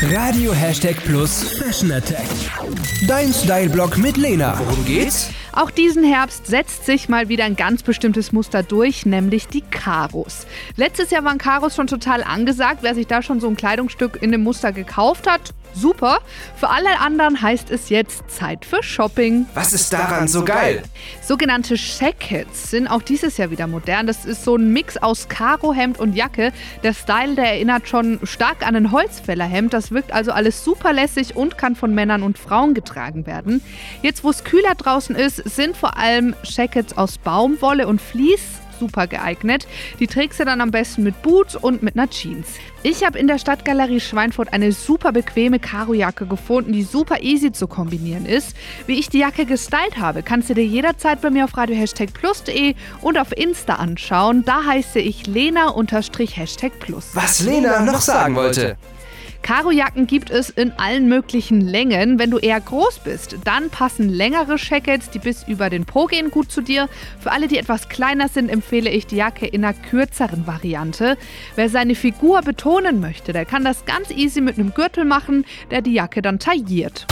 Radio Hashtag Plus Fashion Attack. Dein Style-Blog mit Lena. Worum geht's? Auch diesen Herbst setzt sich mal wieder ein ganz bestimmtes Muster durch, nämlich die Karos. Letztes Jahr waren Karos schon total angesagt. Wer sich da schon so ein Kleidungsstück in dem Muster gekauft hat, super. Für alle anderen heißt es jetzt Zeit für Shopping. Was ist daran so geil? Sogenannte Shackets sind auch dieses Jahr wieder modern. Das ist so ein Mix aus Karohemd und Jacke. Der Style, der erinnert schon stark an ein Holzfällerhemd. Das wirkt also alles super lässig und kann von Männern und Frauen getragen werden. Jetzt, wo es kühler draußen ist, sind vor allem Shackets aus Baumwolle und Vlies super geeignet. Die trägst du dann am besten mit Boots und mit einer Jeans. Ich habe in der Stadtgalerie Schweinfurt eine super bequeme Karojacke gefunden, die super easy zu kombinieren ist. Wie ich die Jacke gestylt habe, kannst du dir jederzeit bei mir auf radio plus.de und auf Insta anschauen. Da heiße ich Lena-Hashtag Plus. Was Lena noch sagen wollte. Karojacken gibt es in allen möglichen Längen. Wenn du eher groß bist, dann passen längere Jackets, die bis über den Po gehen, gut zu dir. Für alle, die etwas kleiner sind, empfehle ich die Jacke in einer kürzeren Variante. Wer seine Figur betonen möchte, der kann das ganz easy mit einem Gürtel machen, der die Jacke dann tailliert.